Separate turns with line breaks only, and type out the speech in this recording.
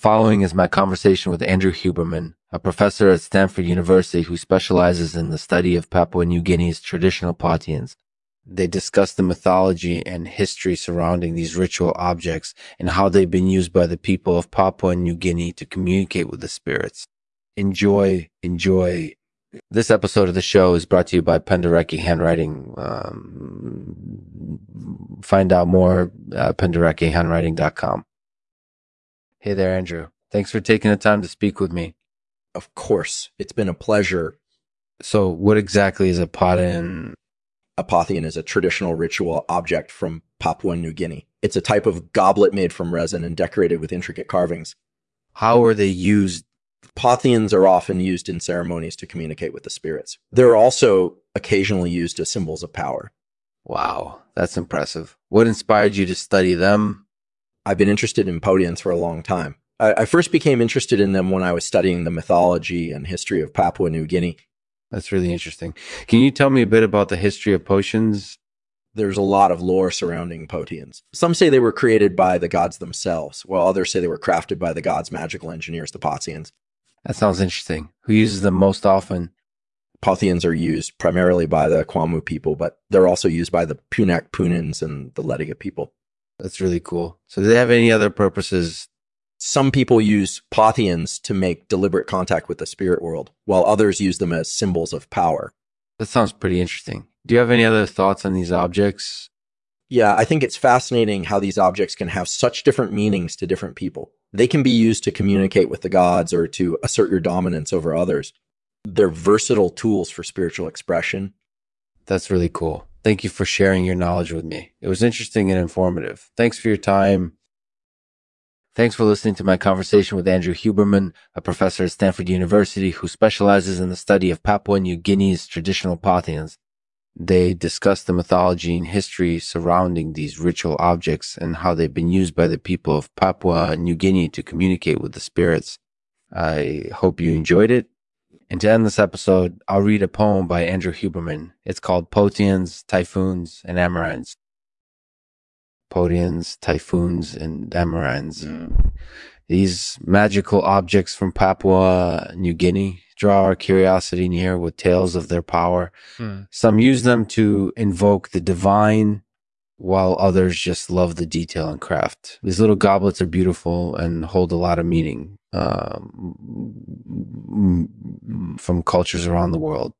following is my conversation with Andrew Huberman, a professor at Stanford University who specializes in the study of Papua New Guinea's traditional Potheens. They discuss the mythology and history surrounding these ritual objects and how they've been used by the people of Papua New Guinea to communicate with the spirits. Enjoy, enjoy. This episode of the show is brought to you by Penderecki Handwriting. Um, find out more at pendereckihandwriting.com. Hey there, Andrew. Thanks for taking the time to speak with me.
Of course, it's been a pleasure.
So, what exactly is a Potheen?
A Potheen is a traditional ritual object from Papua New Guinea. It's a type of goblet made from resin and decorated with intricate carvings.
How are they used?
Potheens are often used in ceremonies to communicate with the spirits. They're also occasionally used as symbols of power.
Wow, that's impressive. What inspired you to study them?
I've been interested in Potheens for a long time. I, I first became interested in them when I was studying the mythology and history of Papua New Guinea.
That's really interesting. Can you tell me a bit about the history of potions?
There's a lot of lore surrounding Potheens. Some say they were created by the gods themselves, while others say they were crafted by the gods' magical engineers, the Potheens.
That sounds interesting. Who uses them most often?
Potheens are used primarily by the Kwamu people, but they're also used by the Punak Punins and the Lediga people.
That's really cool. So, do they have any other purposes?
Some people use Potheens to make deliberate contact with the spirit world, while others use them as symbols of power.
That sounds pretty interesting. Do you have any other thoughts on these objects?
Yeah, I think it's fascinating how these objects can have such different meanings to different people. They can be used to communicate with the gods or to assert your dominance over others. They're versatile tools for spiritual expression.
That's really cool. Thank you for sharing your knowledge with me. It was interesting and informative. Thanks for your time. Thanks for listening to my conversation with Andrew Huberman, a professor at Stanford University who specializes in the study of Papua New Guinea's traditional Potheens. They discuss the mythology and history surrounding these ritual objects and how they've been used by the people of Papua New Guinea to communicate with the spirits. I hope you enjoyed it. And to end this episode, I'll read a poem by Andrew Huberman. It's called Potheens, Typhoons, and Amerinds. Potheens, Typhoons, and Amerinds. These magical objects from Papua New Guinea draw our curiosity near with tales of their power.
Hmm.
Some use them to invoke the divine, while others just love the detail and craft. These little goblets are beautiful and hold a lot of meaning um, from cultures around the world.